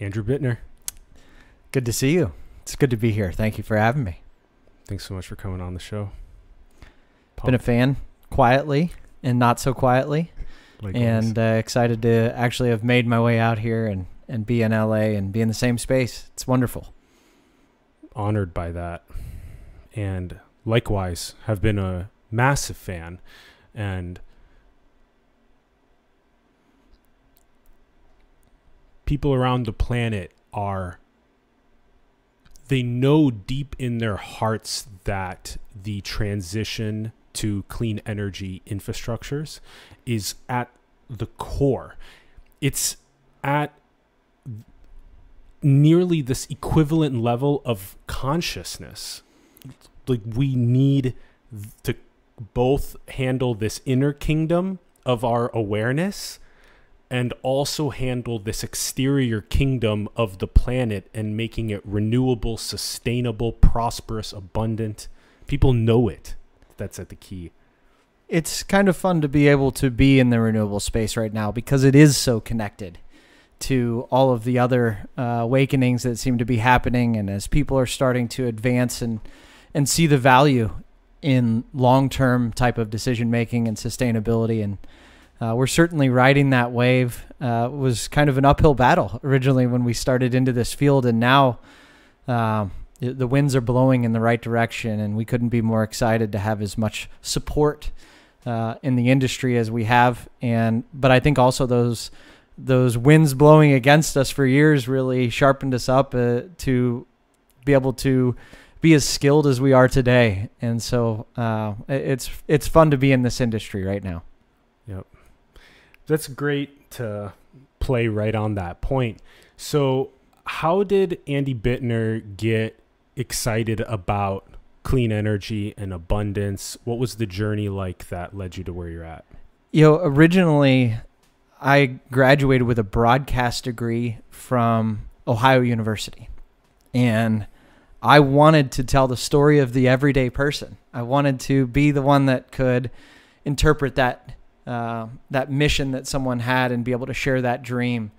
Andrew Bittner. Good to see you. It's good to be here. Thank you for having me. Thanks so much for coming on the show. Been a fan quietly and not so quietly, Likewise. and uh, excited to actually have made my way out here and, and be in LA and be in the same space. It's wonderful. honored by that. And likewise, have been a massive fan. And people around the planet are, they know deep in their hearts that the transition to clean energy infrastructures is at the core. It's at nearly this equivalent level of consciousness. Like we need to both handle this inner kingdom of our awareness and also handle this exterior kingdom of the planet and making it renewable, sustainable, prosperous, abundant. People know it. That's at the key. It's kind of fun to be able to be in the renewable space right now because it is so connected to all of the other uh, awakenings that seem to be happening, and as people are starting to advance and and see the value in long-term type of decision making and sustainability, and uh, we're certainly riding that wave. Uh, was kind of an uphill battle originally when we started into this field, and now. The- the winds are blowing in the right direction, and we couldn't be more excited to have as much support uh, in the industry as we have. And but I think also those those winds blowing against us for years really sharpened us up uh, to be able to be as skilled as we are today. And so uh, it's it's fun to be in this industry right now. That's great to play right on that point. So, how did Andy Bittner get excited about clean energy and abundance? What was the journey like that led you to where you're at? You know, originally I graduated with a broadcast degree from Ohio University. And I wanted to tell the story of the everyday person. I wanted to be the one that could interpret that uh, that mission that someone had and be able to share that dream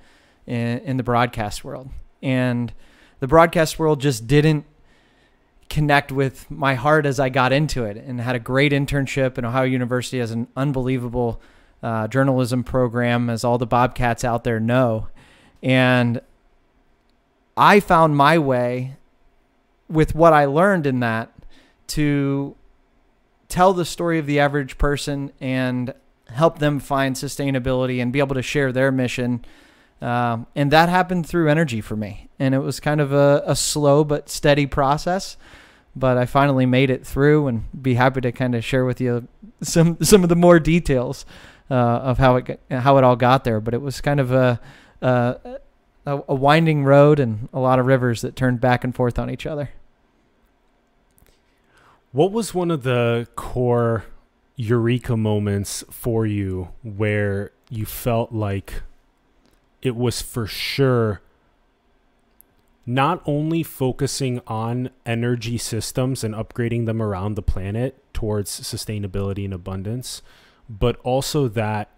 in, in the broadcast world. And the broadcast world just didn't connect with my heart as I got into it and had a great internship. And Ohio University as an unbelievable uh, journalism program, as all the Bobcats out there know. And I found my way with what I learned in that to tell the story of the average person and help them find sustainability and be able to share their mission. Um, and that happened through energy for me. And it was kind of a, a slow but steady process. But I finally made it through and be happy to kind of share with you some some of the more details uh, of how it how it all got there. But it was kind of a a a winding road and a lot of rivers that turned back and forth on each other. What was one of the core eureka moments for you where you felt like it was for sure not only focusing on energy systems and upgrading them around the planet towards sustainability and abundance, but also that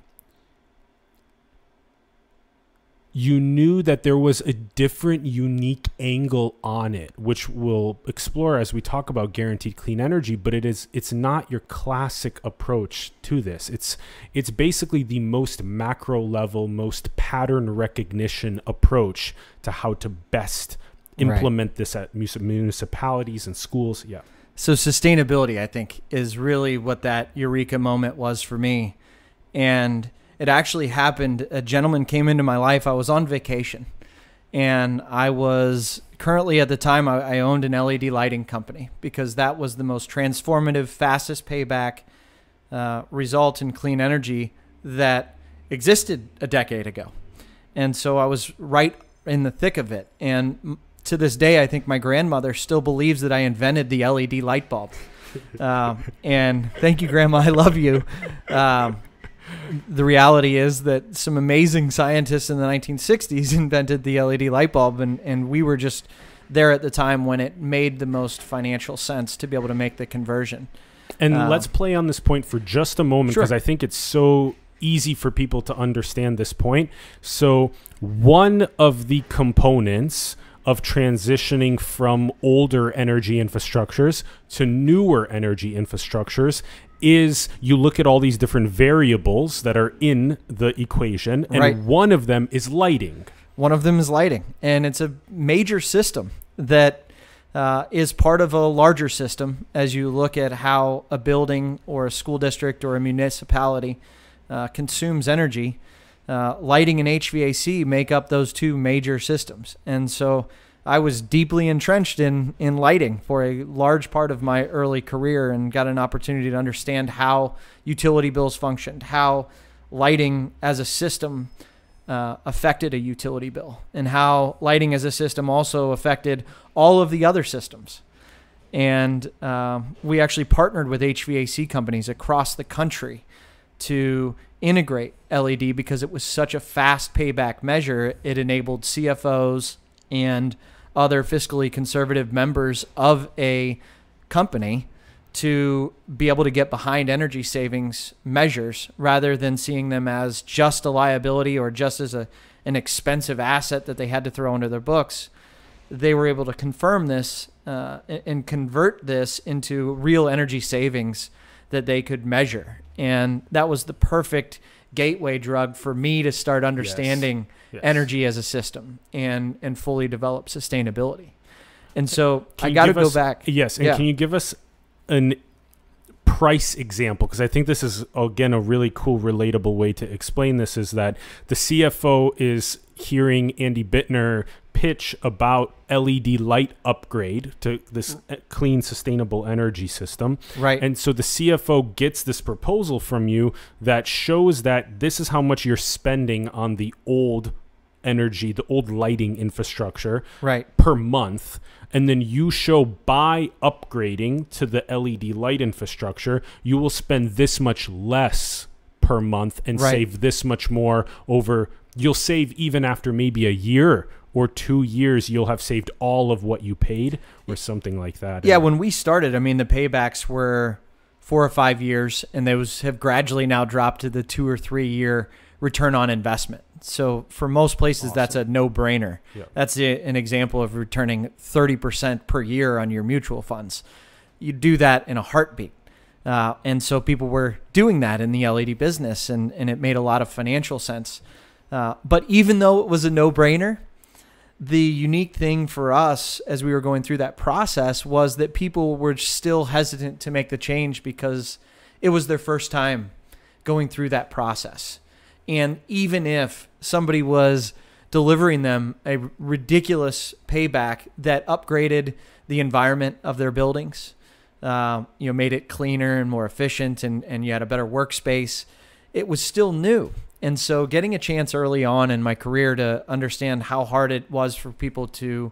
you knew that there was a different, unique angle on it, which we'll explore as we talk about guaranteed clean energy. But it is it's not your classic approach to this. It's it's basically the most macro level, most pattern recognition approach to how to best Right. implement this at municipalities and schools. Yeah. So sustainability, I think, is really what that eureka moment was for me. And it actually happened. A gentleman came into my life. I was on vacation, and I was currently at the time I, I owned an LED lighting company because that was the most transformative, fastest payback uh, result in clean energy that existed a decade ago. And so I was right in the thick of it. And to this day, I think my grandmother still believes that I invented the LED light bulb. Um, and thank you, Grandma. I love you. Um, the reality is that some amazing scientists in the 1960s invented the LED light bulb, and, and we were just there at the time when it made the most financial sense to be able to make the conversion. And Um, let's play on this point for just a moment Sure. because I think it's so easy for people to understand this point. So, one of the components of transitioning from older energy infrastructures to newer energy infrastructures is you look at all these different variables that are in the equation, and Right. one of them is lighting. One of them is lighting, and it's a major system that uh, is part of a larger system as you look at how a building or a school district or a municipality uh, consumes energy. Uh, lighting and HVAC make up those two major systems. And so I was deeply entrenched in, in lighting for a large part of my early career and got an opportunity to understand how utility bills functioned, how lighting as a system uh, affected a utility bill and how lighting as a system also affected all of the other systems. And um, we actually partnered with HVAC companies across the country to integrate LED because it was such a fast payback measure. It enabled CFOs and other fiscally conservative members of a company to be able to get behind energy savings measures rather than seeing them as just a liability or just as a an expensive asset that they had to throw into their books. They were able to confirm this uh, and- convert this into real energy savings that they could measure, and that was the perfect gateway drug for me to start understanding Yes. Energy as a system and and fully develop sustainability. And so Can I got to go us- back. Yes, and Yeah. can you give us an price example? Because I think this is again a really cool, relatable way to explain this. Is that the CFO is hearing Andy Bittner pitch about LED light upgrade to this uh, clean, sustainable energy system. Right. And so the CFO gets this proposal from you that shows that this is how much you're spending on the old energy, the old lighting infrastructure right. per month. And then you show by upgrading to the LED light infrastructure, you will spend this much less per month and Right. save this much more over. You'll save even after maybe a year or two years, you'll have saved all of what you paid or something like that. Yeah, And- when we started, I mean, the paybacks were four or five years, and those have gradually now dropped to the two or three year return on investment. So for most places, that's a no brainer. Yeah. That's a, an example of returning 30% per year on your mutual funds. You do that in a heartbeat. Uh, and so people were doing that in the LED business, and, and it made a lot of financial sense. Uh, but even though it was a no brainer, the unique thing for us as we were going through that process was that people were still hesitant to make the change because it was their first time going through that process. And even if somebody was delivering them a ridiculous payback that upgraded the environment of their buildings, uh, you know, made it cleaner and more efficient, and, and you had a better workspace, it was still new. And so, getting a chance early on in my career to understand how hard it was for people to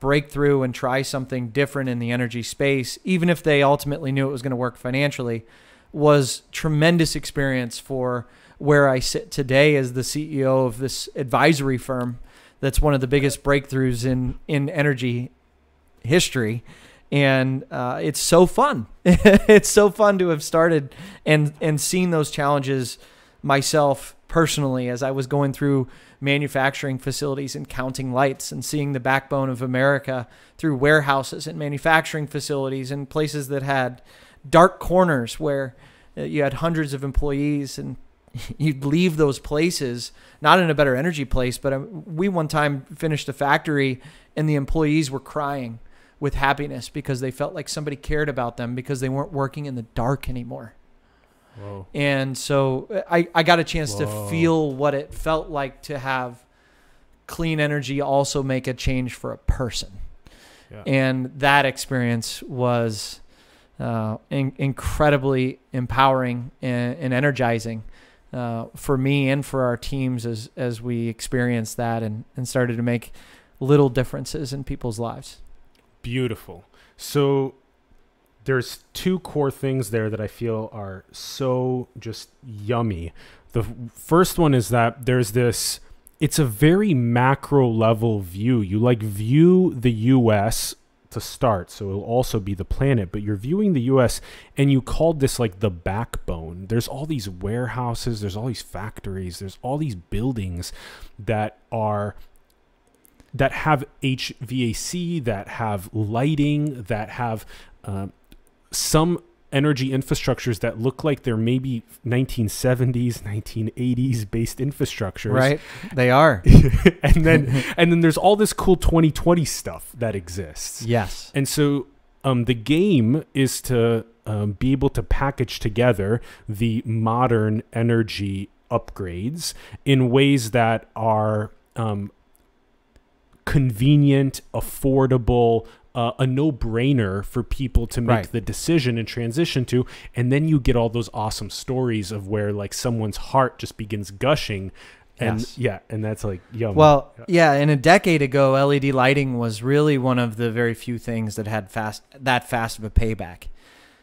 break through and try something different in the energy space, even if they ultimately knew it was going to work financially, was tremendous experience for where I sit today as the CEO of this advisory firm. That's one of the biggest breakthroughs in in energy history, and uh, it's so fun. it's so fun to have started and and seen those challenges myself personally as I was going through manufacturing facilities and counting lights and seeing the backbone of America through warehouses and manufacturing facilities and places that had dark corners where uh, you had hundreds of employees and you'd leave those places not in a better energy place but um, we one time finished a factory and the employees were crying with happiness because they felt like somebody cared about them because they weren't working in the dark anymore Whoa. and so I, I got a chance to feel what it felt like to have clean energy also make a change for a person. Yeah. And that experience was uh, in, incredibly empowering and, and energizing uh, for me and for our teams as, as we experienced that and, and started to make little differences in people's lives. Beautiful. So there's two core things there that I feel are so just yummy. The first one is that there's this it's a very macro level view. You like view the US to start, so it'll also be the planet, but you're viewing the US and you called this like the backbone. There's all these warehouses, there's all these factories, there's all these buildings that are that have HVAC, that have lighting, that have uh, some energy infrastructures that look like they're maybe 1970s 1980s based infrastructures Right. They are. and then and then there's all this cool 2020 stuff that exists yes. and so um, the game is to um, be able to package together the modern energy upgrades in ways that are um, convenient, affordable, uh, a no-brainer for people to make Right. the decision and transition to and then you get all those awesome stories of where like someone's heart just begins gushing and Yes. yeah and that's like yum Well, yeah, and a decade ago, LED lighting was really one of the very few things that had fast that fast of a payback.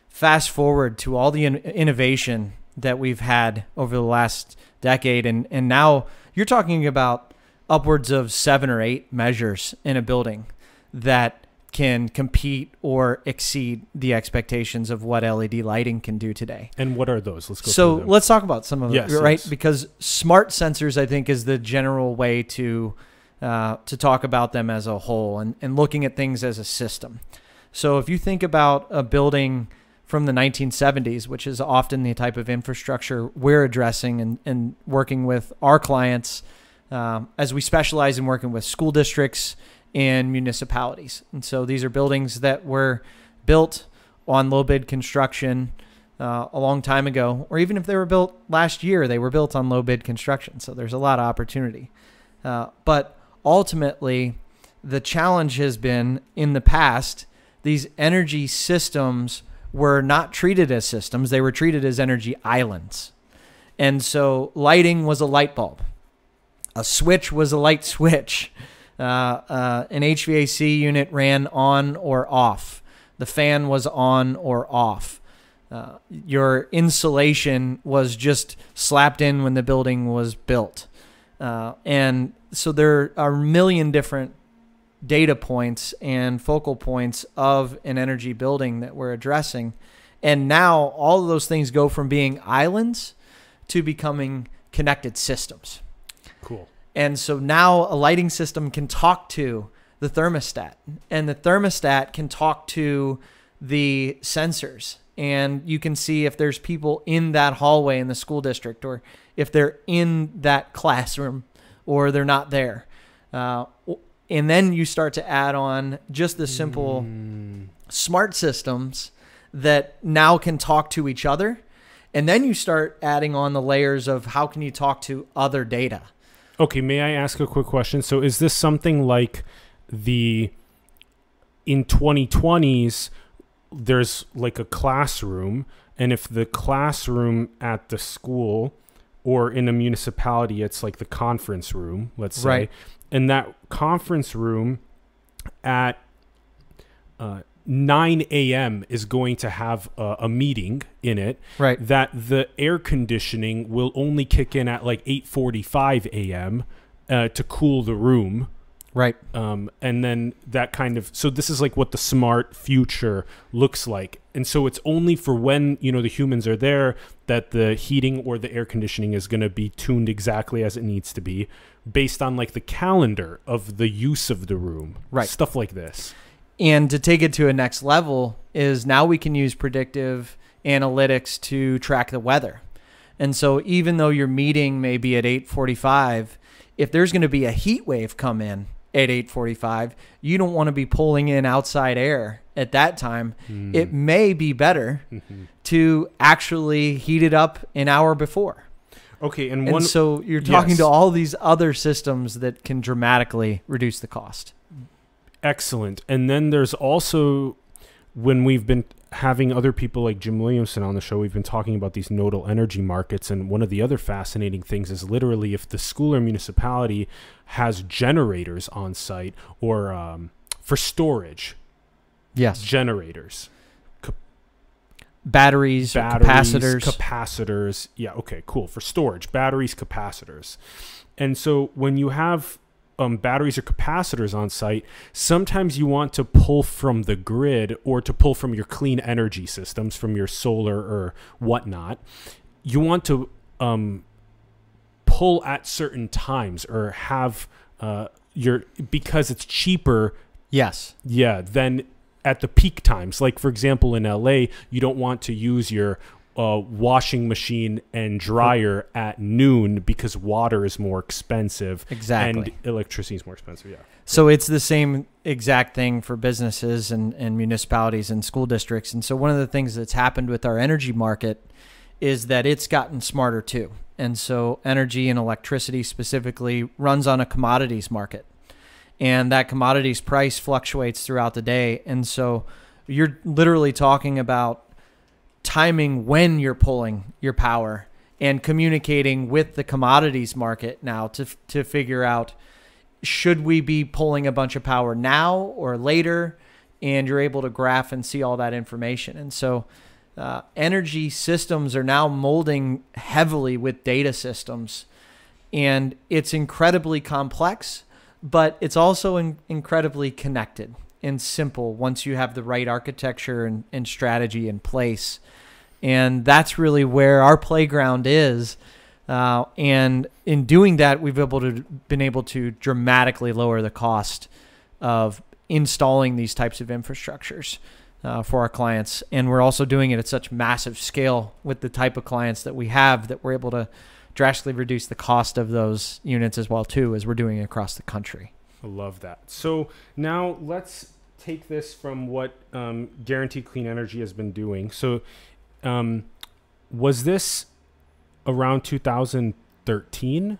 Fast forward to all the in- innovation that we've had over the last decade, and and now you're talking about upwards of seven or eight measures in a building that can compete or exceed the expectations of what LED lighting can do today. and what are those let's go So them. let's talk about some of Yes, it, right? yes. Because smart sensors, I think, is the general way to uh, to talk about them as a whole and, and looking at things as a system. So if you think about a building from the 1970s, which is often the type of infrastructure we're addressing and, and working with our clients, um, as we specialize in working with school districts and municipalities. And so these are buildings that were built on low bid construction uh, a long time ago, or even if they were built last year, they were built on low bid construction. So there's a lot of opportunity. Uh, but ultimately, the challenge has been in the past, these energy systems were not treated as systems, they were treated as energy islands. And so lighting was a light bulb, a switch was a light switch. Uh, uh, an HVAC unit ran on or off. The fan was on or off. Uh, your insulation was just slapped in when the building was built. Uh, and so there are a million different data points and focal points of an energy building that we're addressing. And now all of those things go from being islands to becoming connected systems. cool And so now a lighting system can talk to the thermostat, and the thermostat can talk to the sensors. And you can see if there's people in that hallway in the school district, or if they're in that classroom, or they're not there. Uh, and then you start to add on just the simple Mm. smart systems that now can talk to each other. And then you start adding on the layers of how can you talk to other data. Okay, may I ask a quick question? So is this something like the in 2020s there's like a classroom and if the classroom at the school or in a municipality it's like the conference room, let's say. Right. And that conference room at uh, 9 a.m. is going to have a, a meeting in it Right. that the air conditioning will only kick in at like 8:45 a.m. Uh, to cool the room, Right. um, and then that kind of. So this is like what the smart future looks like, and so it's only for when you know the humans are there that the heating or the air conditioning is going to be tuned exactly as it needs to be, based on like the calendar of the use of the room, Right. Stuff like this. And to take it to a next level is now we can use predictive analytics to track the weather. And so even though your meeting may be at 8:45, if there's going to be a heat wave come in at 8:45, you don't want to be pulling in outside air at that time. Mm. It may be better to actually heat it up an hour before. Okay, and, And so you're talking Yes. to all these other systems that can dramatically reduce the cost. Excellent. And then there's also when we've been having other people like Jim Williamson on the show, we've been talking about these nodal energy markets. And one of the other fascinating things is literally if the school or municipality has generators on site or um, for storage, Yes. generators, Batteries, batteries, capacitors. capacitors. Yeah, okay, cool. For storage, batteries, capacitors. And so when you have um, batteries or capacitors on site, sometimes you want to pull from the grid or to pull from your clean energy systems, from your solar or whatnot. You want to um, pull at certain times or have uh, your because it's cheaper Yes. yeah, then at the peak times, like for example in LA, you don't want to use your uh, washing machine and dryer at noon because water is more expensive Exactly. and electricity is more expensive. Yeah. So it's the same exact thing for businesses and, and municipalities and school districts. And so one of the things that's happened with our energy market is that it's gotten smarter too. And so energy and electricity specifically runs on a commodities market. And that commodities price fluctuates throughout the day. And so you're literally talking about timing when you're pulling your power and communicating with the commodities market now to to figure out should we be pulling a bunch of power now or later? And you're able to graph and see all that information. And so uh, energy systems are now molding heavily with data systems. And it's incredibly complex but it's also in- incredibly connected and simple once you have the right architecture and, and strategy in place and that's really where our playground is uh, and in doing that, we've able to been able to dramatically lower the cost of installing these types of infrastructures uh, for our clients. And we're also doing it at such massive scale with the type of clients that we have that we're able to drastically reduce the cost of those units as well too, as we're doing across the country. I love that. So now let's take this from what um, Guaranteed Clean Energy has been doing. So, um, was this around 2013?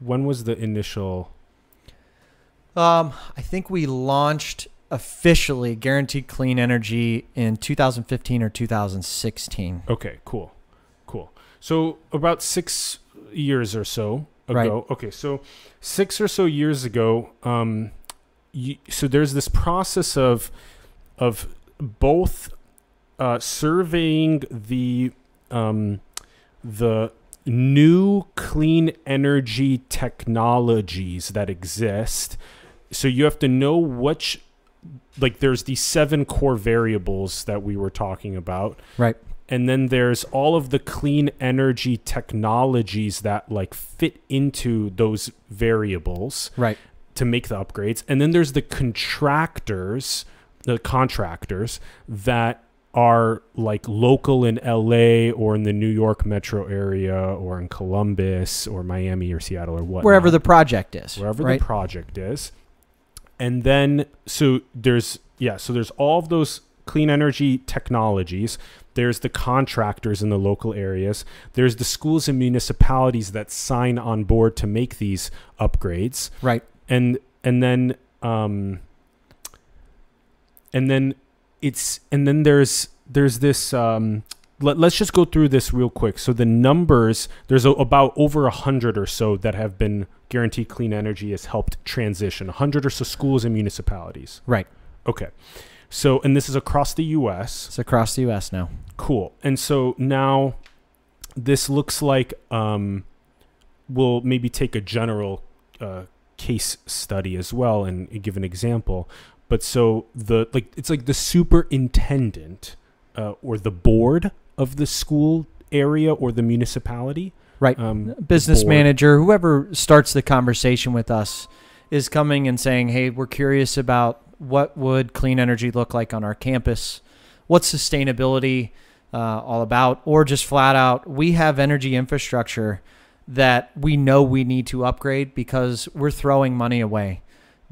When was the initial? Um, I think we launched officially Guaranteed Clean Energy in 2015 or 2016. Okay, cool, cool. So about six years or so ago. Right. Okay, so six or so years ago, um, you, so there's this process of of both uh, surveying the um, the new clean energy technologies that exist. So you have to know which, like, there's these seven core variables that we were talking about Right. and then there's all of the clean energy technologies that like fit into those variables Right. To make the upgrades and then there's the contractors the contractors that are like local in LA or in the New York metro area or in Columbus or Miami or Seattle or what Wherever the project is. wherever right? the project is. And then so there's yeah, so there's all of those clean energy technologies. There's the contractors in the local areas. There's the schools and municipalities that sign on board to make these upgrades. right. And and then um and then it's and then there's there's this um let, us just go through this real quick so the numbers there's a, about over a hundred or so that have been guaranteed clean energy has helped transition a hundred or so schools and municipalities Right. okay so and this is across the us It's across the U.S. now. Cool. And so now this looks like um, we'll maybe take a general uh, case study as well and give an example. But so the like it's like the superintendent uh, or the board of the school area or the municipality. Right. Um, Business board. manager, whoever starts the conversation with us, is coming and saying, "Hey, we're curious about what would clean energy look like on our campus. What's sustainability uh, all about? Or just flat out, we have energy infrastructure that we know we need to upgrade because we're throwing money away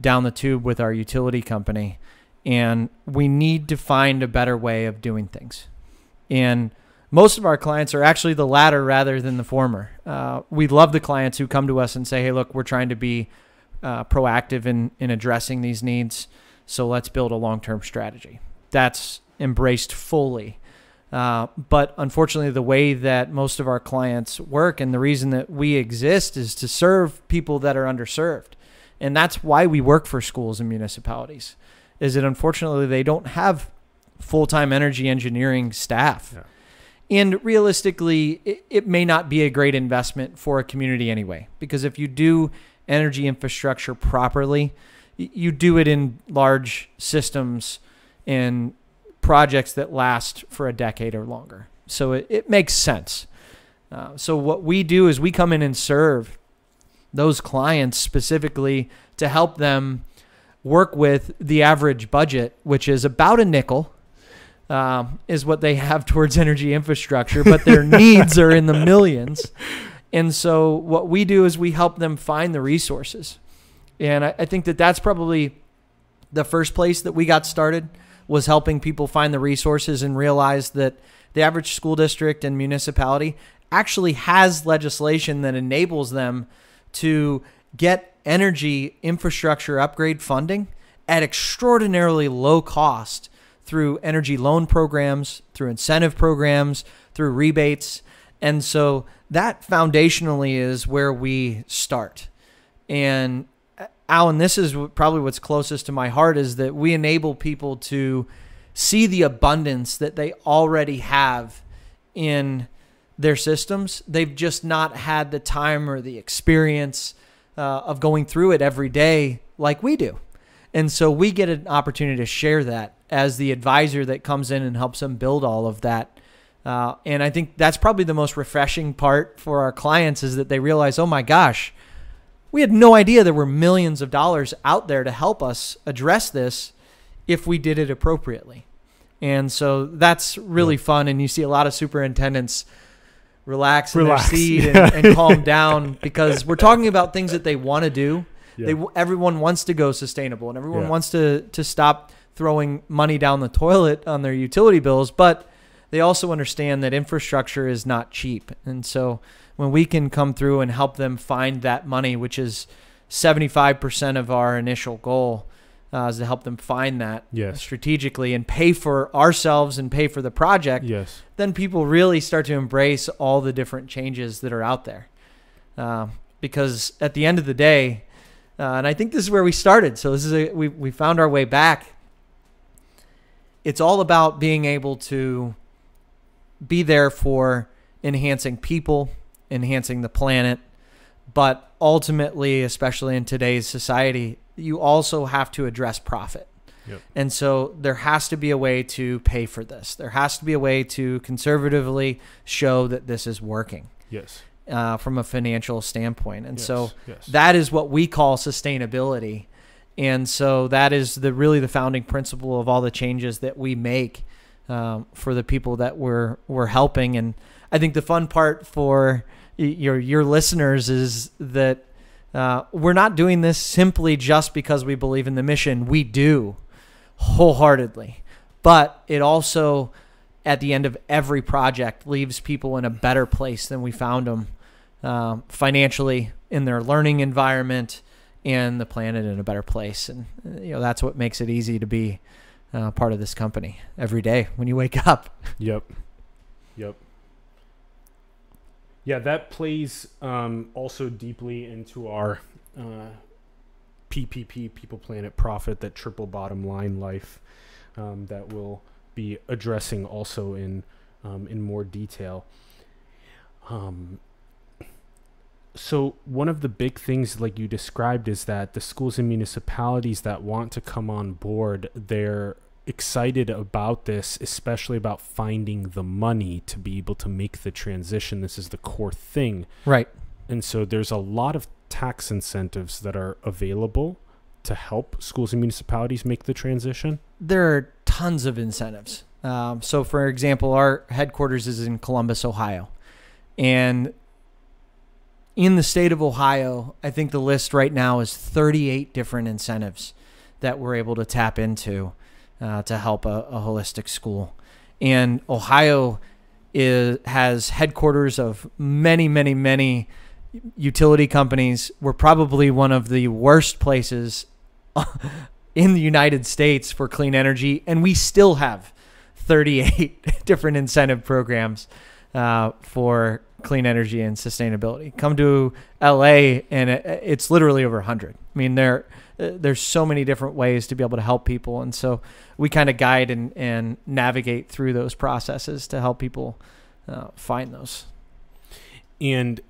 down the tube with our utility company, and we need to find a better way of doing things." And most of our clients are actually the latter rather than the former. Uh, we love the clients who come to us and say, "Hey, look, we're trying to be uh, proactive in in addressing these needs, so let's build a long-term strategy." That's embraced fully. Uh, but unfortunately, the way that most of our clients work and the reason that we exist is to serve people that are underserved, and that's why we work for schools and municipalities. Is that unfortunately they don't have full-time energy engineering staff. Yeah. And realistically, it, it may not be a great investment for a community anyway, because if you do energy infrastructure properly, you do it in large systems and projects that last for a decade or longer. So it, it makes sense. Uh, so what we do is we come in and serve those clients specifically to help them work with the average budget, which is about a nickel, um, is what they have towards energy infrastructure, but their needs are in the millions. And so what we do is we help them find the resources. And I, I think that that's probably the first place that we got started was helping people find the resources and realize that the average school district and municipality actually has legislation that enables them to get energy infrastructure upgrade funding at extraordinarily low cost through energy loan programs, through incentive programs, through rebates. And so that foundationally is where we start. And Alan, this is probably what's closest to my heart is that we enable people to see the abundance that they already have in their systems. They've just not had the time or the experience uh, of going through it every day like we do. And so we get an opportunity to share that as the advisor that comes in and helps them build all of that. Uh, and I think that's probably the most refreshing part for our clients is that they realize, oh my gosh, we had no idea there were millions of dollars out there to help us address this if we did it appropriately. And so that's really yeah. fun. And you see a lot of superintendents relax in their seat yeah. and, and calm down because we're talking about things that they want to do. Yeah. They everyone wants to go sustainable and everyone wants to to stop throwing money down the toilet on their utility bills, but they also understand that infrastructure is not cheap. And so when we can come through and help them find that money, which is 75% of our initial goal, uh, is to help them find that yes. strategically and pay for ourselves and pay for the project. Yes. Then people really start to embrace all the different changes that are out there. Uh, because at the end of the day, uh, and I think this is where we started. So this is a, we we found our way back. It's all about being able to be there for enhancing people, enhancing the planet, but ultimately, especially in today's society, you also have to address profit. Yep. And so there has to be a way to pay for this. There has to be a way to conservatively show that this is working. Yes. Uh, from a financial standpoint. And yes. so yes. that is what we call sustainability. And so that is the really the founding principle of all the changes that we make um, for the people that we're we're helping. And I think the fun part for your your listeners is that uh, we're not doing this simply just because we believe in the mission. We do wholeheartedly, but it also at the end of every project leaves people in a better place than we found them um, financially in their learning environment and the planet in a better place. And you know that's what makes it easy to be uh, part of this company every day when you wake up. Yep. Yep yeah, that plays um, also deeply into our uh, PPP, People Planet Profit, that triple bottom line life um, that we'll be addressing also in um, in more detail. Um, so one of the big things, like you described, is that the schools and municipalities that want to come on board, they're excited about this, especially about finding the money to be able to make the transition. This is the core thing. Right. And so there's a lot of tax incentives that are available to help schools and municipalities make the transition. There are tons of incentives. Um, so, for example, our headquarters is in Columbus, Ohio. And in the state of Ohio, I think the list right now is 38 different incentives that we're able to tap into uh, to help a, a, holistic school. And Ohio is, has headquarters of many, many, many utility companies. We're probably one of the worst places in the United States for clean energy, and we still have 38 different incentive programs uh, for clean energy and sustainability. Come to LA, and it, it's literally over 100. I mean, there there's so many different ways to be able to help people, and so we kind of guide and, and navigate through those processes to help people uh, find those. And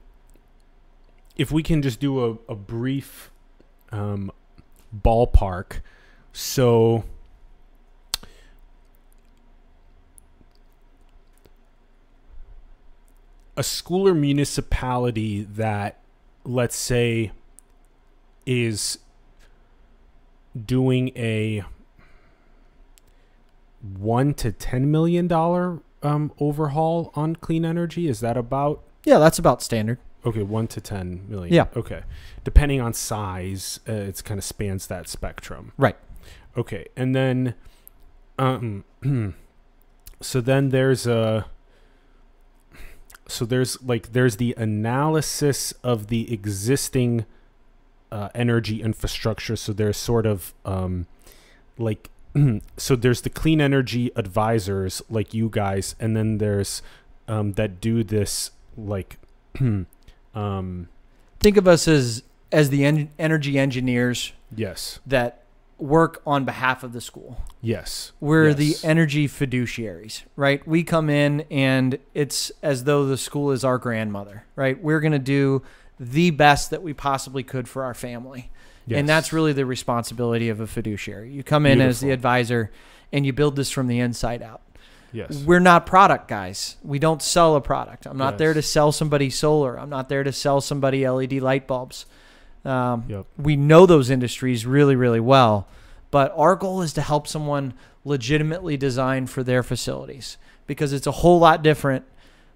if we can just do a, a brief um, ballpark. So, a school or municipality that, let's say, is doing a one to ten million dollar um, overhaul on clean energy is that about Yeah, that's about standard. Okay, one to ten million. Yeah. Okay, depending on size, uh, it's kind of spans that spectrum. Right. Okay, and then, um, so then there's a. So there's like there's the analysis of the existing uh, energy infrastructure. So there's sort of um, like so there's the clean energy advisors like you guys, and then there's um, that do this like um, Think of us as as the en- energy engineers yes, that work on behalf of the school. yes, We're yes. the energy fiduciaries, right? We come in and it's as though the school is our grandmother, right? We're going to do the best that we possibly could for our family. yes. And that's really the responsibility of a fiduciary. You come in as the advisor and you build this from the inside out. yes, We're not product guys. We don't sell a product. I'm not there to sell somebody solar. I'm not there to sell somebody LED light bulbs. Um, Yep. We know those industries really, really well, but our goal is to help someone legitimately design for their facilities because it's a whole lot different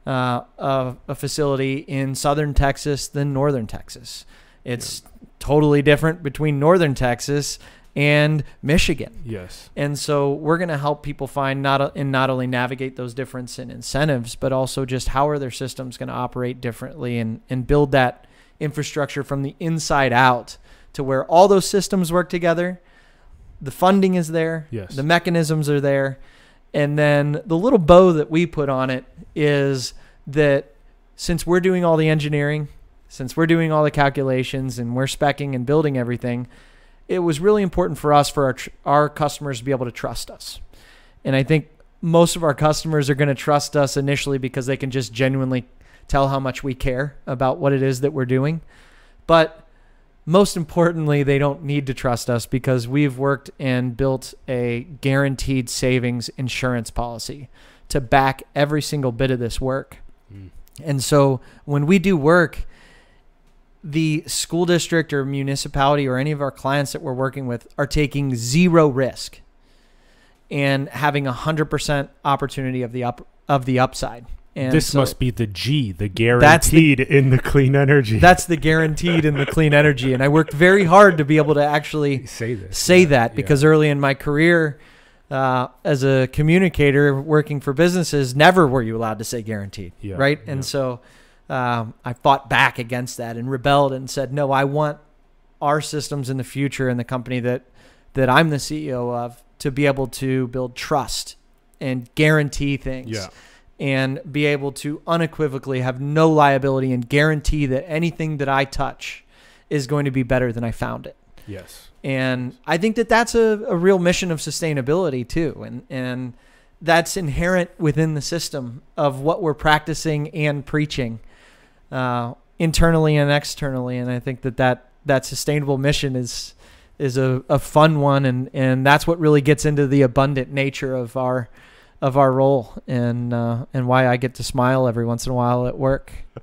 uh, of a facility in southern Texas than northern Texas. It's totally different between northern Texas and Michigan. yes, And so we're going to help people find not and not only navigate those difference in incentives, but also just how are their systems going to operate differently and, and build that infrastructure from the inside out to where all those systems work together. The funding is there. Yes. The mechanisms are there. And then the little bow that we put on it is that since we're doing all the engineering, since we're doing all the calculations and we're specking and building everything, it was really important for us for our our customers to be able to trust us. And I think most of our customers are going to trust us initially because they can just genuinely tell how much we care about what it is that we're doing. But most importantly, they don't need to trust us because we've worked and built a guaranteed savings insurance policy to back every single bit of this work. Mm. And so when we do work, the school district or municipality or any of our clients that we're working with are taking zero risk and having a hundred percent opportunity of the up of the upside. And this so must be the G, the That's the- guaranteed in the clean energy. that's the guaranteed in the clean energy. And I worked very hard to be able to actually say this. say Yeah, that yeah. because early in my career uh, as a communicator working for businesses, never were you allowed to say guaranteed, Yeah, right? yeah. And so um, I fought back against that and rebelled and said, no, I want our systems in the future and the company that that I'm the CEO of to be able to build trust and guarantee things yeah, and be able to unequivocally have no liability and guarantee that anything that I touch is going to be better than I found it. yes, And I think that that's a, a real mission of sustainability too. And, and that's inherent within the system of what we're practicing and preaching uh, internally and externally. And I think that that, that sustainable mission is, is a, a fun one. And, and that's what really gets into the abundant nature of our, of our role and, uh, and why I get to smile every once in a while at work.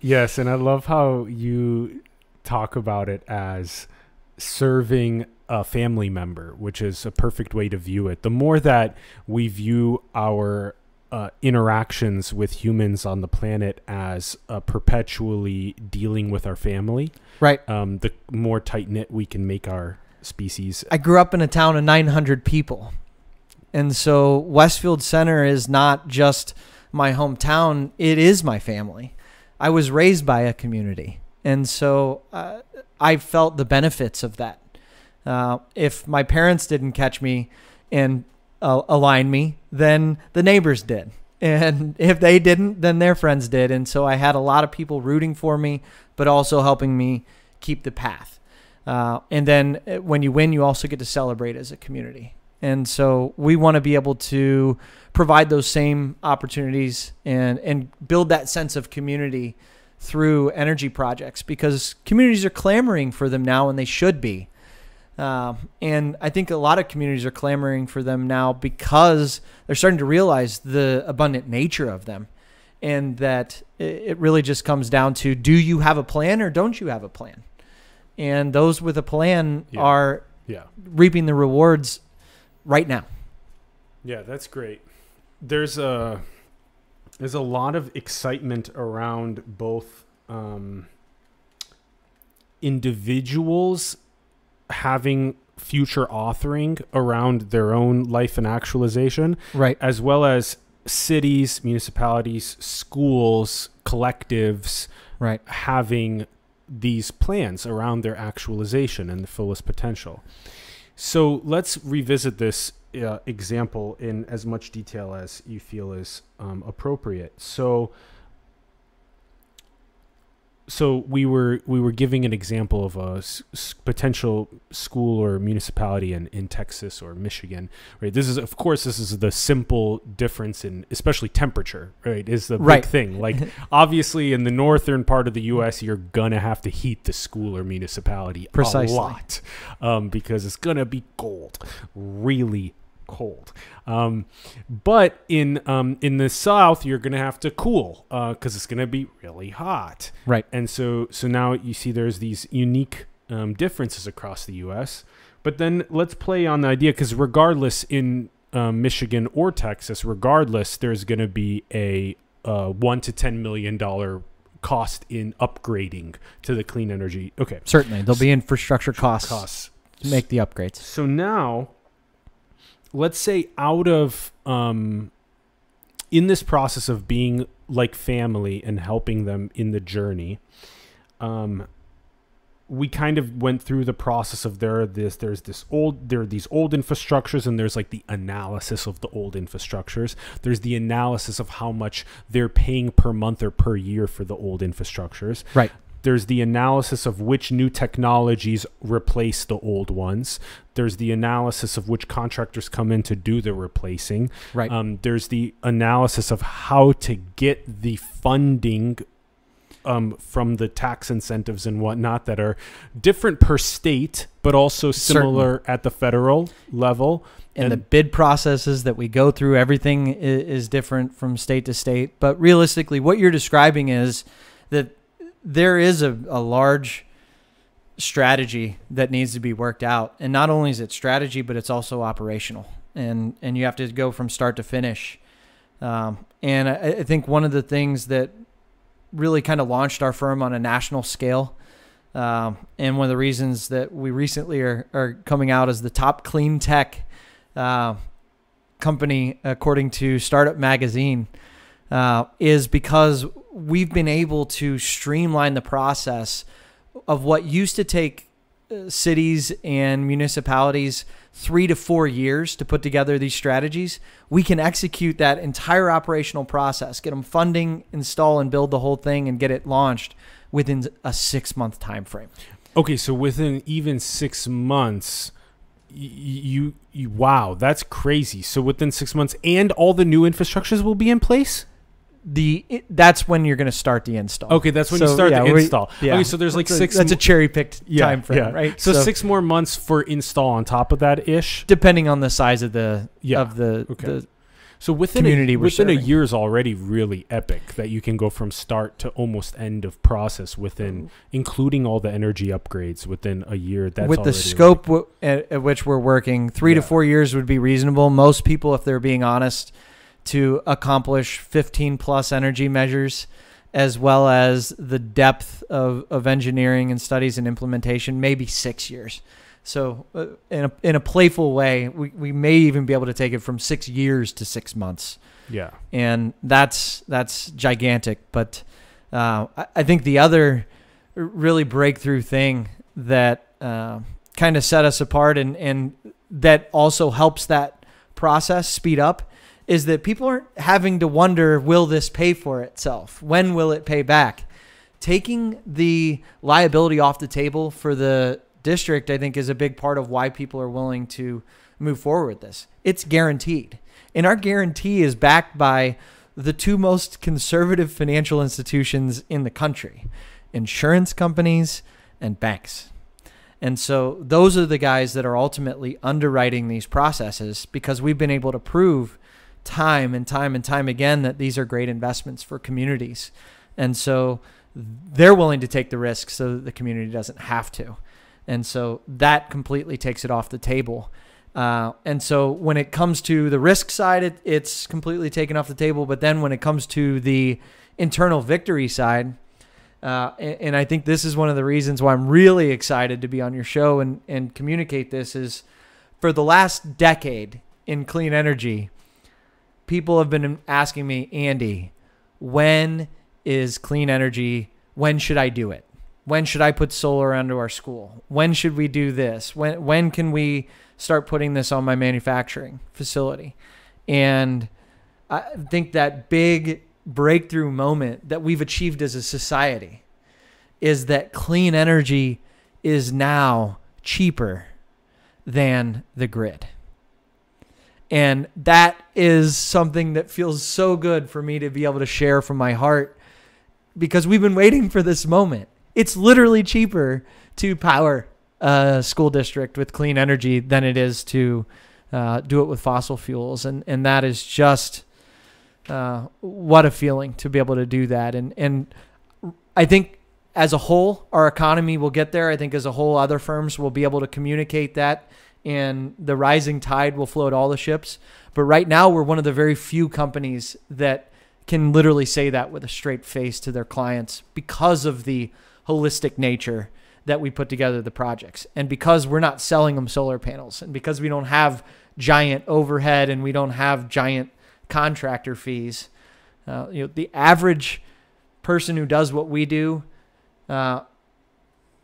yes. And I love how you talk about it as serving a family member, which is a perfect way to view it. The more that we view our uh, interactions with humans on the planet as uh, perpetually dealing with our family, Right. um, the more tight knit we can make our species. I grew up in a town of 900 people. And so Westfield Center is not just my hometown, it is my family. I was raised by a community. And so uh, I felt the benefits of that. Uh, if my parents didn't catch me and uh, align me, then the neighbors did. And if they didn't, then their friends did. And so I had a lot of people rooting for me, but also helping me keep the path. Uh, and then uh, when you win, you also get to celebrate as a community. And so we want to be able to provide those same opportunities and, and build that sense of community through energy projects because communities are clamoring for them now and they should be. Um, and I think a lot of communities are clamoring for them now because they're starting to realize the abundant nature of them. And that it really just comes down to do you have a plan or don't you have a plan? And those with a plan Yeah. are Yeah. reaping the rewards right now. Yeah, that's great. There's a there's a lot of excitement around both um, individuals having future authoring around their own life and actualization, Right. as well as cities, municipalities, schools, collectives Right. having these plans around their actualization and the fullest potential. So let's revisit this uh, example in as much detail as you feel is um, appropriate. So, so we were we were giving an example of a potential school or municipality in, in Texas or Michigan, right? This is of course this is the simple difference in especially temperature, right? Is the Right. big thing. Like obviously in the northern part of the U.S., you're gonna have to heat the school or municipality Precisely. a lot um, because it's gonna be cold, really cold. Um, but in um, in the south, you're gonna have to cool because it's gonna be really hot. Right. And so so now you see there's these unique um, differences across the U.S. But then let's play on the idea because regardless in um, Michigan or Texas, regardless, there's going to be a uh, one to ten million dollar cost in upgrading to the clean energy. Okay, Certainly. There'll be infrastructure costs, costs. to make the upgrades. So now, let's say out of um, in this process of being like family and helping them in the journey, um, we kind of went through the process of there this there's this old there are these old infrastructures and there's like the analysis of the old infrastructures there's the analysis of how much they're paying per month or per year for the old infrastructures Right. There's the analysis of which new technologies replace the old ones. There's the analysis of which contractors come in to do the replacing. Right. Um, there's the analysis of how to get the funding um, from the tax incentives and whatnot that are different per state, but also Certainly. similar at the federal level. and, the bid processes that we go through, everything is, is different from state to state. But realistically, what you're describing is that there is a, a large strategy that needs to be worked out. And not only is it strategy, but it's also operational. And, and you have to go from start to finish. Um, and I, I think one of the things that really kind of launched our firm on a national scale um, and one of the reasons that we recently are, are coming out as the top clean tech uh, company, according to Startup Magazine, uh, is because we've been able to streamline the process of what used to take uh, cities and municipalities three to four years to put together these strategies. We can execute that entire operational process, get them funding, install and build the whole thing, and get it launched within a six month time frame. Okay, so within even six months, you, you wow, that's crazy. So within six months, and all the new infrastructures will be in place. The it, that's when you're going to start the install. Okay, that's when you start yeah, the we- install. yeah. Okay, so there's like That's a- six. That's a cherry picked yeah, time frame, yeah. right? So, six more months for install on top of that ish. depending on the size of the Yeah, of the, okay. the So within community a, within a year is already really epic that you can go from start to almost end of process within, including all the energy upgrades within a year. That's with the scope w- at, at which we're working, three to four years would be reasonable. Most people, if they're being honest, to accomplish 15 plus energy measures, as well as the depth of, of engineering and studies and implementation, maybe six years. So, uh, in a, in a playful way, we, we may even be able to take it from six years to six months. yeah, and that's that's gigantic. But uh, I, I think the other really breakthrough thing that uh, kind of set us apart and and that also helps that process speed up is that people aren't having to wonder will this pay for itself? When will it pay back? Taking the liability off the table for the district i think is a big part of why people are willing to move forward with this. It's guaranteed. And our guarantee is backed by the two most conservative financial institutions in the country insurance companies and banks. And so those are the guys that are ultimately underwriting these processes because we've been able to prove time and time and time again that these are great investments for communities. And so they're willing to take the risk so that the community doesn't have to. And so that completely takes it off the table. Uh, and so when it comes to the risk side, it, it's completely taken off the table. But then when it comes to the internal victory side, uh, and, and, I think this is one of the reasons why I'm really excited to be on your show and, and communicate this is for the last decade in clean energy, people have been asking me, Andy, when is clean energy? When should I do it? When should I put solar onto our school? When should we do this? When when can we start putting this on my manufacturing facility? And I think that big breakthrough moment that we've achieved as a society is that clean energy is now cheaper than the grid. And that is something that feels so good for me to be able to share from my heart because we've been waiting for this moment. It's literally cheaper to power a school district with clean energy than it is to uh, do it with fossil fuels. And, and that is just uh, what a feeling to be able to do that. And and I think as a whole, our economy will get there. I think as a whole, other firms will be able to communicate that, and the rising tide will float all the ships. But right now, we're one of the very few companies that can literally say that with a straight face to their clients because of the holistic nature that we put together the projects and because we're not selling them solar panels and because we don't have giant overhead and we don't have giant contractor fees. Uh, you know, the average person who does what we do uh,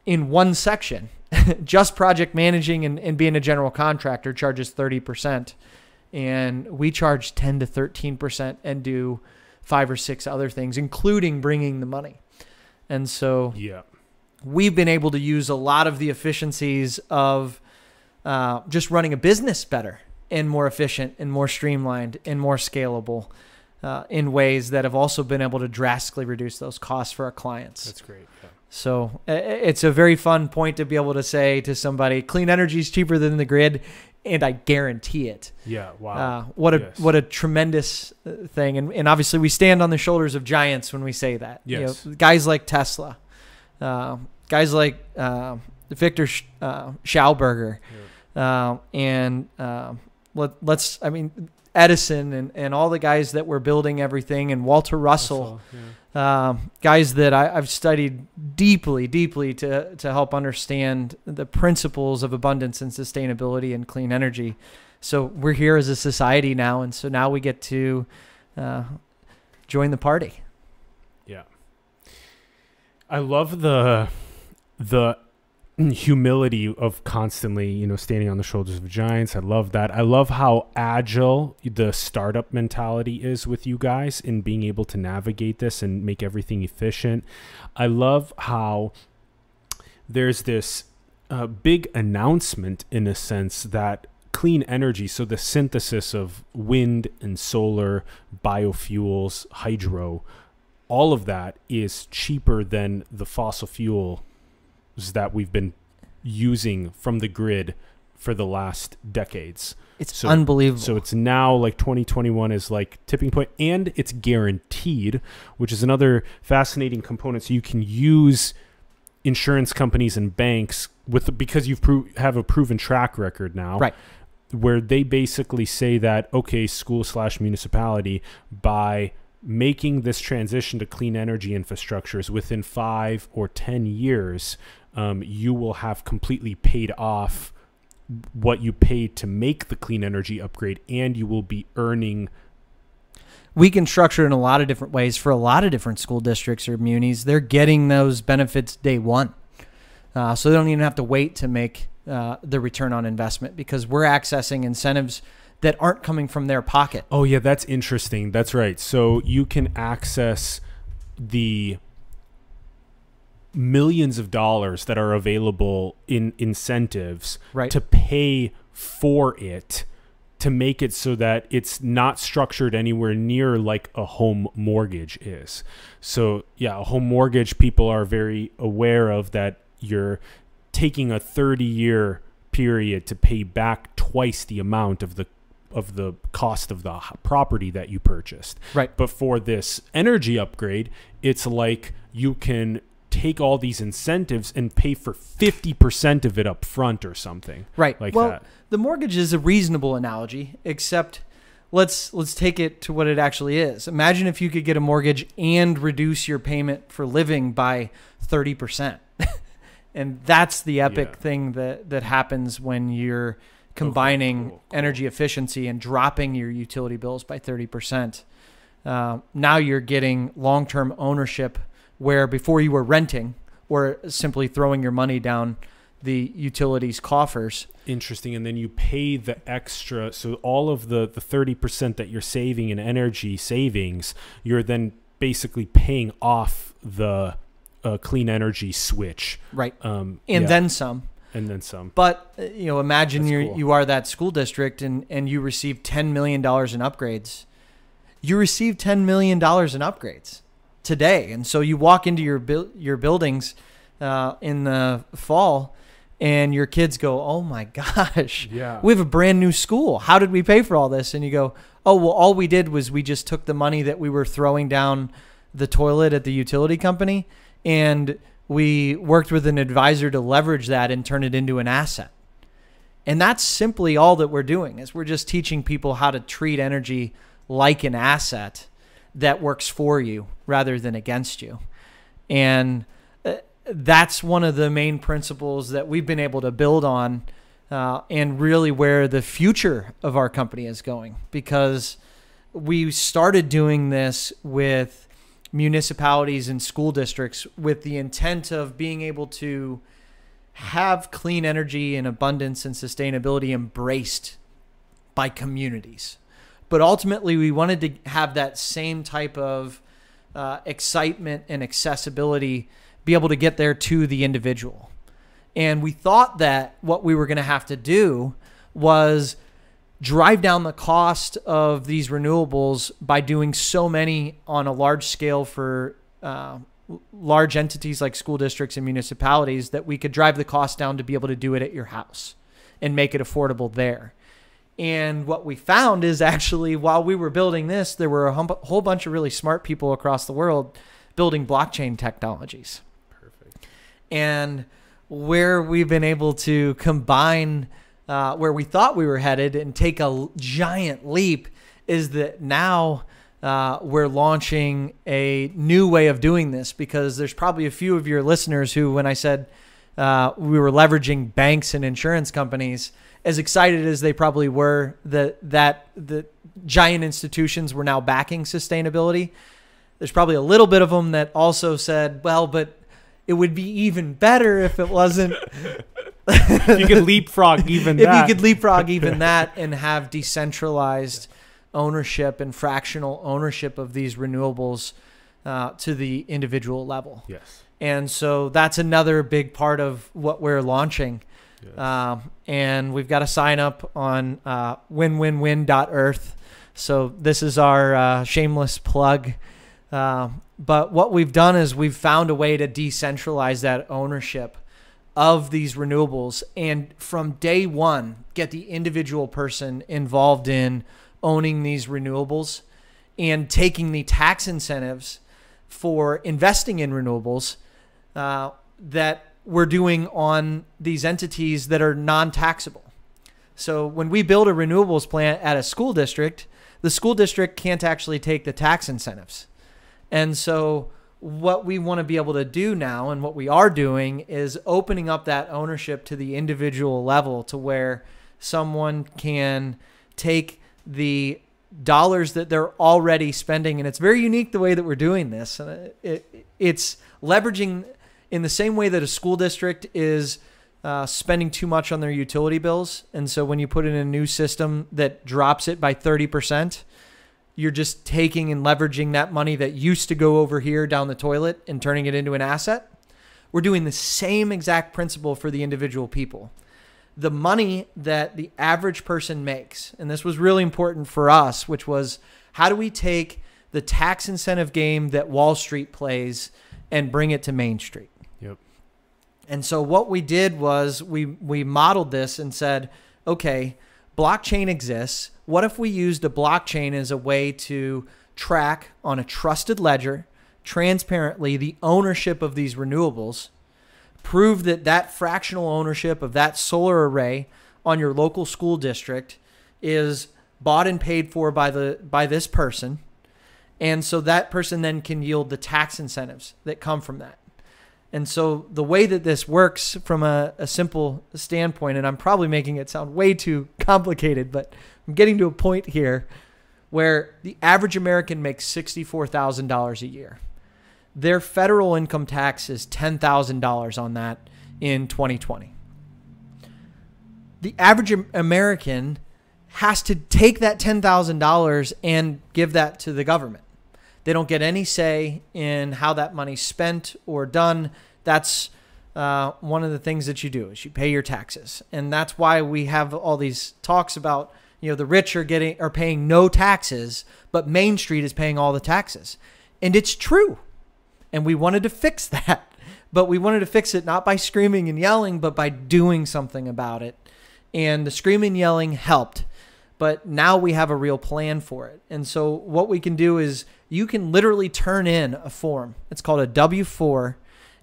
in one section, just project managing and, and being a general contractor charges 30%. And we charge 10 to 13% and do five or six other things, including bringing the money. And so yeah. we've been able to use a lot of the efficiencies of uh, just running a business better and more efficient and more streamlined and more scalable uh, in ways that have also been able to drastically reduce those costs for our clients. That's great. So it's a very fun point to be able to say to somebody, clean energy is cheaper than the grid, and I guarantee it. Yeah, wow. Uh, what a yes. what a tremendous uh, thing, and and obviously we stand on the shoulders of giants when we say that. Yes. You know, guys like Tesla, uh, guys like uh, Viktor Sch- uh, Schauberger, yeah. Uh, and let, let's I mean Edison and, and all the guys that were building everything and Walter Russell, Russell yeah. um, guys that I, have studied deeply, deeply to, to help understand the principles of abundance and sustainability and clean energy. So we're here as a society now, and so now we get to uh, join the party. Yeah, I love the the humility of constantly, you know, standing on the shoulders of giants. I love that. I love how agile the startup mentality is with you guys in being able to navigate this and make everything efficient. I love how there's this uh, big announcement in a sense that clean energy, so the synthesis of wind and solar, biofuels, hydro, all of that is cheaper than the fossil fuel that we've been using from the grid for the last decades. It's so, unbelievable. So it's now like 2021 is like tipping point and it's guaranteed, which is another fascinating component. So you can use insurance companies and banks with because you've pro- have a proven track record now. Right. Where they basically say that okay, school slash municipality by making this transition to clean energy infrastructures within five or ten years, um, you will have completely paid off what you paid to make the clean energy upgrade, and you will be earning. We can structure it in a lot of different ways for a lot of different school districts or munis. They're getting those benefits day one, uh, so they don't even have to wait to make uh, the return on investment because we're accessing incentives that aren't coming from their pocket. Oh yeah, that's interesting. That's right. So you can access the millions of dollars that are available in incentives right. to pay for it to make it so that it's not structured anywhere near like a home mortgage is. So, yeah, a home mortgage people are very aware of that you're taking a 30 year period to pay back twice the amount of the of the cost of the property that you purchased. Right. But for this energy upgrade, it's like you can take all these incentives and pay for 50% of it up front or something. Right. Like well, that. the mortgage is a reasonable analogy, except let's let's take it to what it actually is. Imagine if you could get a mortgage and reduce your payment for living by 30%. and that's the epic Yeah. thing that that happens when you're combining cool, cool. energy efficiency and dropping your utility bills by 30%. Uh, now you're getting long-term ownership where before you were renting or simply throwing your money down the utilities coffers Interesting. And then you pay the extra. So all of the, the 30% that you're saving in energy savings, you're then basically paying off the uh, clean energy switch. right Um, and yeah, then some and then some. but uh, you know imagine you cool. you are that school district and and you receive 10 million dollars in upgrades you receive 10 million dollars in upgrades today and so you walk into your buil- your buildings uh, in the fall and your kids go oh my gosh Yeah. we have a brand new school. How did we pay for all this? And you go, oh, well, all we did was we just took the money that we were throwing down the toilet at the utility company and we worked with an advisor to leverage that and turn it into an asset. And that's simply all that we're doing is we're just teaching people how to treat energy like an asset that works for you rather than against you. And uh, that's one of the main principles that we've been able to build on uh, and really where the future of our company is going because we started doing this with municipalities and school districts with the intent of being able to have clean energy and abundance and sustainability embraced by communities. But ultimately, we wanted to have that same type of uh, excitement and accessibility be able to get there to the individual. And we thought that what we were going to have to do was drive down the cost of these renewables by doing so many on a large scale for uh, large entities like school districts and municipalities that we could drive the cost down to be able to do it at your house and make it affordable there. And what we found is actually while we were building this, there were a whole bunch of really smart people across the world building blockchain technologies. Perfect. And where we've been able to combine uh, where we thought we were headed and take a giant leap is that now uh, we're launching a new way of doing this because there's probably a few of your listeners who, when I said uh, we were leveraging banks and insurance companies, as excited as they probably were that that the giant institutions were now backing sustainability. There's probably a little bit of them that also said, "Well, but it would be even better if it wasn't you could leapfrog even if that. you could leapfrog even that and have decentralized ownership and fractional ownership of these renewables uh, to the individual level. yes. And so that's another big part of what we're launching. Yes. Um, and we've got to sign up on uh, winwinwin.earth. So this is our uh, shameless plug. Uh, but what we've done is we've found a way to decentralize that ownership of these renewables and from day one get the individual person involved in owning these renewables and taking the tax incentives for investing in renewables uh, that we're doing on these entities that are non-taxable. So when we build a renewables plant at a school district, the school district can't actually take the tax incentives. And so what we want to be able to do now and what we are doing is opening up that ownership to the individual level to where someone can take the dollars that they're already spending and it's very unique the way that we're doing this and it, it's leveraging in the same way that a school district is uh, spending too much on their utility bills and so when you put in a new system that drops it by 30% you're just taking and leveraging that money that used to go over here down the toilet and turning it into an asset. We're doing the same exact principle for the individual people. the money that the average person makes, and this was really important for us, which was how do we take the tax incentive game that Wall Street plays and bring it to Main Street? Yep. And so what we did was we we modeled this and said, okay, blockchain exists. What if we used a blockchain as a way to track on a trusted ledger transparently the ownership of these renewables, prove that that fractional ownership of that solar array on your local school district is bought and paid for by the by this person, and so that person then can yield the tax incentives that come from that. And so the way that this works from a, a simple standpoint, and I'm probably making it sound way too complicated, but I'm getting to a point here where the average American makes $64,000 a year. Their federal income tax is $10,000 on that in 2020. The average American has to take that $10,000 and give that to the government. They don't get any say in how that money's spent or done. That's uh, one of the things that you do is you pay your taxes, and that's why we have all these talks about you know the rich are getting are paying no taxes, but Main Street is paying all the taxes, and it's true, and we wanted to fix that, but we wanted to fix it not by screaming and yelling, but by doing something about it, and the screaming and yelling helped. But now we have a real plan for it. And so what we can do is you can literally turn in a form. It's called a W4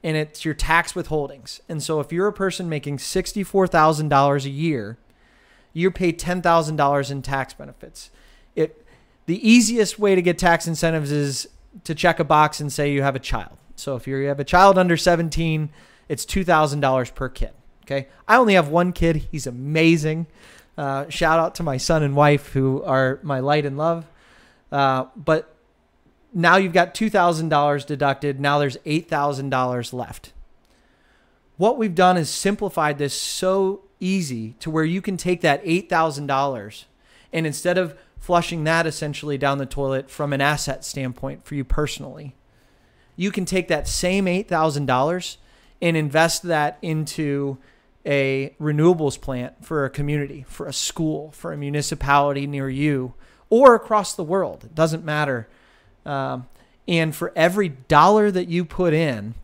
and it's your tax withholdings. And so if you're a person making $64,000 a year, you're paid $10,000 in tax benefits. It the easiest way to get tax incentives is to check a box and say you have a child. So if you have a child under 17, it's $2,000 per kid. Okay. I only have one kid. He's amazing. Uh, shout out to my son and wife who are my light and love. Uh, but now you've got $2,000 deducted. Now there's $8,000 left. What we've done is simplified this so easy to where you can take that $8,000 and instead of flushing that essentially down the toilet from an asset standpoint for you personally, you can take that same $8,000 and invest that into a renewables plant for a community, for a school, for a municipality near you, or across the world. It doesn't matter. Um, and for every dollar that you put in,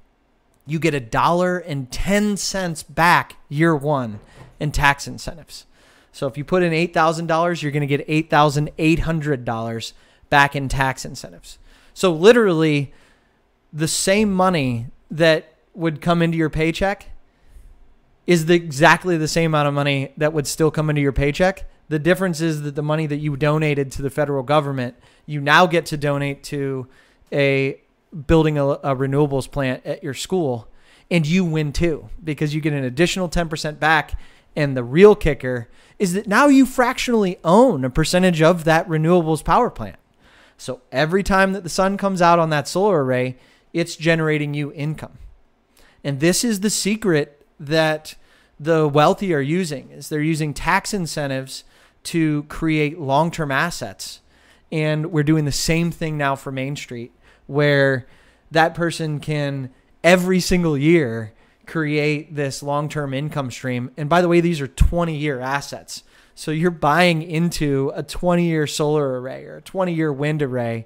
you get a dollar and 10 cents back year one in tax incentives. So if you put in $8,000, you're going to get $8,800 back in tax incentives. So literally, the same money that would come into your paycheck is the, exactly the same amount of money that would still come into your paycheck. The difference is that the money that you donated to the federal government, you now get to donate to a building a, a renewables plant at your school, and you win too because you get an additional 10% back. And the real kicker is that now you fractionally own a percentage of that renewables power plant. So every time that the sun comes out on that solar array, it's generating you income. And this is the secret that the wealthy are using is they're using tax incentives to create long-term assets. And we're doing the same thing now for main street where that person can every single year create this long-term income stream. And by the way these are 20-year assets. So you're buying into a 20-year solar array or a 20-year wind array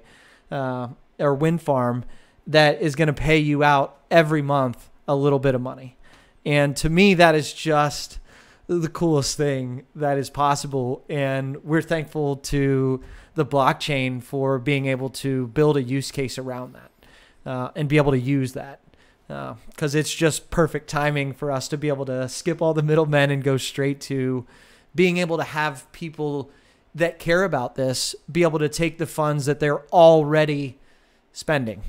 uh, or wind farm that is going to pay you out every month a little bit of money. And to me, that is just the coolest thing that is possible. And we're thankful to the blockchain for being able to build a use case around that uh, and be able to use that. Because uh, it's just perfect timing for us to be able to skip all the middlemen and go straight to being able to have people that care about this be able to take the funds that they're already spending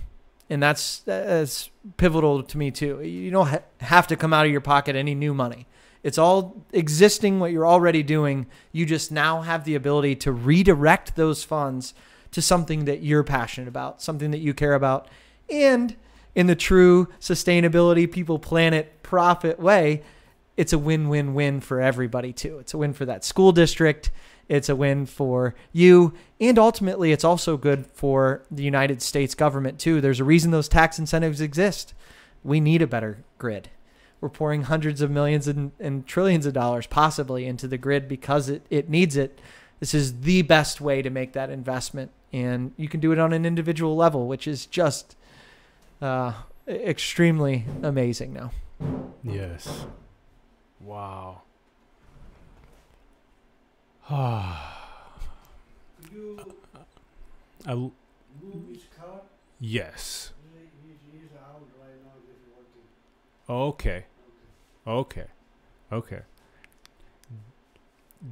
and that's that's pivotal to me too. You don't ha- have to come out of your pocket any new money. It's all existing what you're already doing. You just now have the ability to redirect those funds to something that you're passionate about, something that you care about, and in the true sustainability, people, planet, profit way, it's a win-win-win for everybody too. It's a win for that school district. It's a win for you. And ultimately, it's also good for the United States government, too. There's a reason those tax incentives exist. We need a better grid. We're pouring hundreds of millions and, and trillions of dollars possibly into the grid because it, it needs it. This is the best way to make that investment. And you can do it on an individual level, which is just uh, extremely amazing now. Yes. Wow. Ah. I, move his car. yes. He- He's, he's out right now. He's working. Okay. Okay. Okay.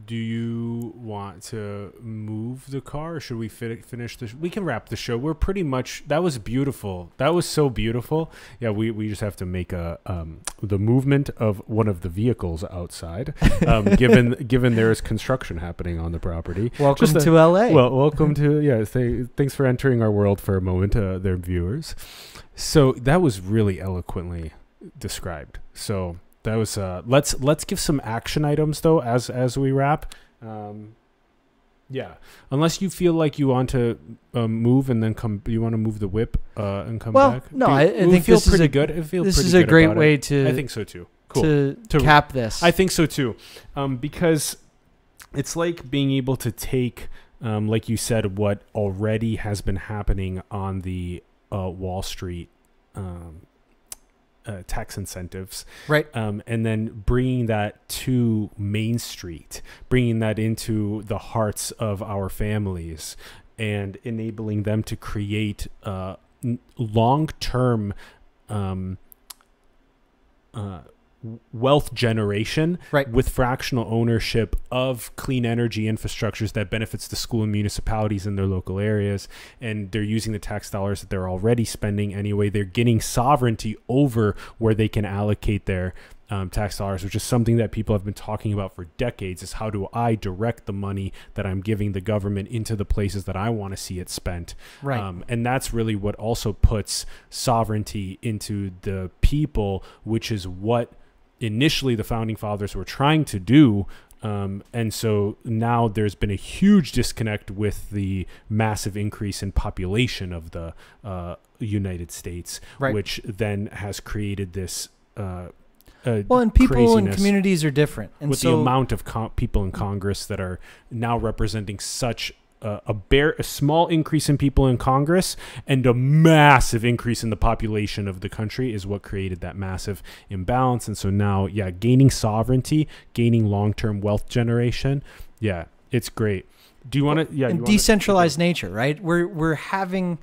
Do you want to move the car or should we fi- finish the sh- we can wrap the show. We're pretty much that was beautiful. That was so beautiful. Yeah, we, we just have to make a um the movement of one of the vehicles outside. Um given given there is construction happening on the property. Welcome Just a- to LA. Well, welcome to yeah. Say, thanks for entering our world for a moment, uh, their viewers. So that was really eloquently described. So that was. Uh, let's let's give some action items though as as we wrap. Um, yeah, unless you feel like you want to um, move and then come, you want to move the whip uh, and come Well, back. no, you- I- I think feel this is pretty a- good. It feels this is a great about it. way to I think so too. Cool. to, To- cap this. I think so too, um, because it's like being able to take, um, like you said, what already has been happening on the uh, Wall Street um, uh, tax incentives, right. um, and then bringing that to Main Street, bringing that into the hearts of our families, and enabling them to create uh, long-term. Um, uh, wealth generation Right. with fractional ownership of clean energy infrastructures that benefits the school and municipalities in their local areas and they're using the tax dollars that they're already spending anyway they're getting sovereignty over where they can allocate their um, tax dollars which is something that people have been talking about for decades is how do i direct the money that i'm giving the government into the places that i want to see it spent Right. um, and that's really what also puts sovereignty into the people, which is what initially the founding fathers were trying to do. Um, and so now there's been a huge disconnect with the massive increase in population of the uh, United States, Right. which then has created this. Uh, uh, well, and people and communities are different, and with so the amount of people in Congress that are now representing such a, a bare, a small increase in people in Congress and a massive increase in the population of the country is what created that massive imbalance. And so now, yeah, gaining sovereignty, gaining long-term wealth generation, yeah, it's great. Do you want to? Yeah, and wanna- decentralized nature, right? We're we're having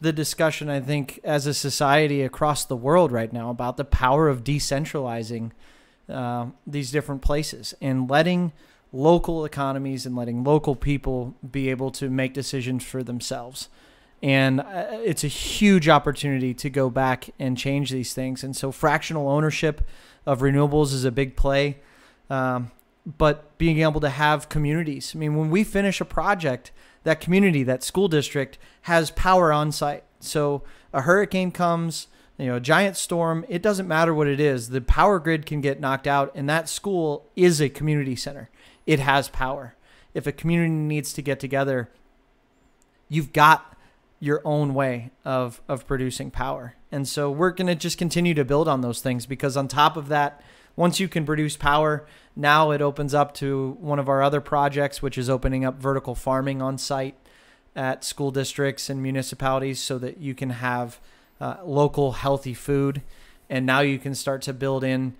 the discussion, I think, as a society across the world right now about the power of decentralizing uh, these different places and letting local economies and letting local people be able to make decisions for themselves. And uh, it's a huge opportunity to go back and change these things. And so, fractional ownership of renewables is a big play. Um, but being able to have communities. I mean, when we finish a project, that community, that school district has power on site. So a hurricane comes, you know, a giant storm, it doesn't matter what it is. The power grid can get knocked out and that school is a community center. It has power. If a community needs to get together, you've got your own way of of producing power. And so we're going to just continue to build on those things because on top of that, once you can produce power, now it opens up to one of our other projects which is opening up vertical farming on site at school districts and municipalities so that you can have uh, local healthy food and now you can start to build in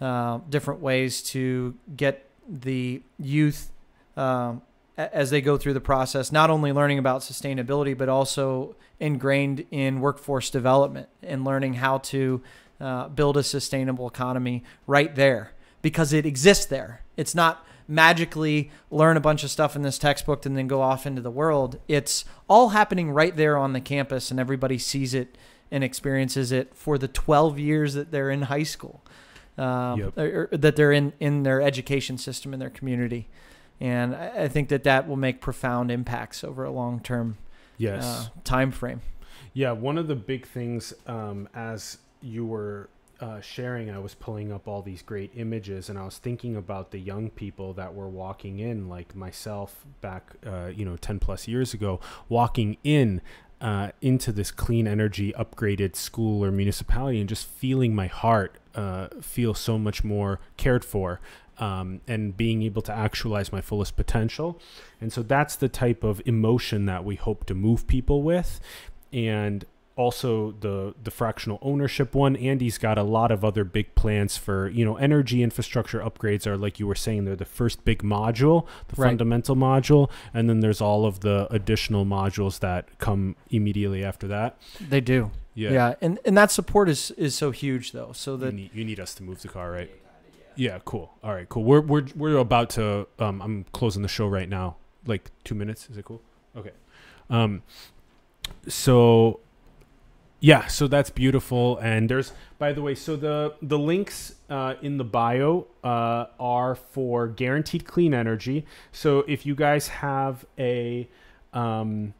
uh, different ways to get the youth um, as they go through the process, not only learning about sustainability, but also ingrained in workforce development and learning how to uh, build a sustainable economy right there because it exists there. It's not magically learn a bunch of stuff in this textbook and then go off into the world. It's all happening right there on the campus, and everybody sees it and experiences it for the 12 years that they're in high school, um, Yep. or, or that they're in, in their education system in their community. And I, I think that that will make profound impacts over a long term yes. uh, time frame. Yeah, one of the big things um, as you were uh, sharing, I was pulling up all these great images, and I was thinking about the young people that were walking in, like myself back, uh, you know, ten plus years ago, walking in. Uh, into this clean energy upgraded school or municipality and just feeling my heart uh, feel so much more cared for um, and being able to actualize my fullest potential. And so that's the type of emotion that we hope to move people with. And also the the fractional ownership one andy's got a lot of other big plans for you know energy infrastructure upgrades are like you were saying they're the first big module the Right. fundamental module and then there's all of the additional modules that come immediately after that They do. Yeah. And and that support is is so huge though. So you that need, you need us to move the car right? Yeah cool. All right cool. We're we're, we're about to um i'm closing the show right now. Like two minutes? Is it cool? Okay. Um so yeah so that's beautiful and there's by the way so the the links uh, in the bio uh, are for guaranteed clean energy. So if you guys have a um,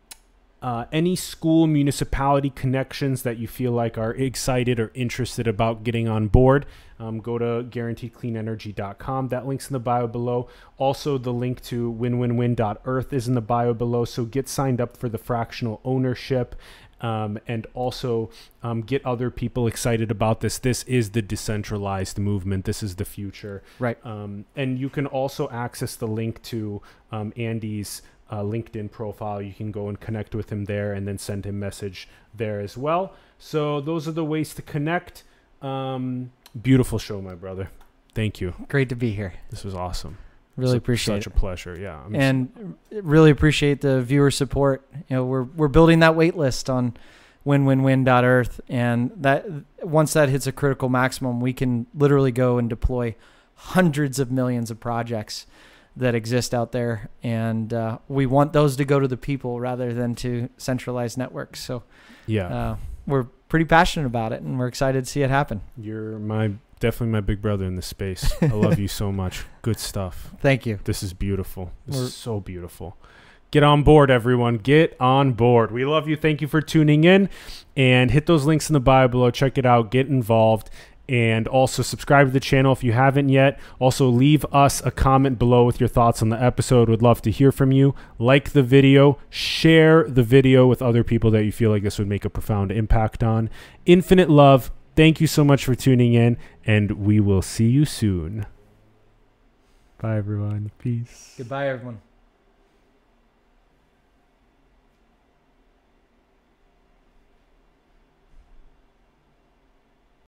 uh, any school municipality connections that you feel like are excited or interested about getting on board um, go to guaranteedcleanenergy.com that link's in the bio below. Also the link to winwinwin.earth is in the bio below. So get signed up for the fractional ownership um, and also um, get other people excited about this. This is the decentralized movement. This is the future. Right. um, and you can also access the link to um, Andy's uh, LinkedIn profile. You can go and connect with him there and then send him message there as well. So those are the ways to connect. Um, beautiful show, my brother. Thank you. Great to be here. This was awesome. Really Su- appreciate such it. a pleasure. Yeah. I'm and really appreciate the viewer support. You know, we're we're building that wait list on winwinwin.earth and that once that hits a critical maximum, we can literally go and deploy hundreds of millions of projects that exist out there and uh, we want those to go to the people rather than to centralized networks. So yeah. uh, we're pretty passionate about it and we're excited to see it happen. You're my definitely my big brother in this space. I love you so much. Good stuff. Thank you. This is beautiful. This We're- is so beautiful. Get on board, everyone. Get on board. We love you. Thank you for tuning in. And hit those links in the bio below. Check it out. Get involved. And also subscribe to the channel if you haven't yet. Also, leave us a comment below with your thoughts on the episode. Would love to hear from you. Like the video. Share the video with other people that you feel like this would make a profound impact on. Infinite love. Thank you so much for tuning in. And we will see you soon. Bye, everyone. Peace. Goodbye, everyone.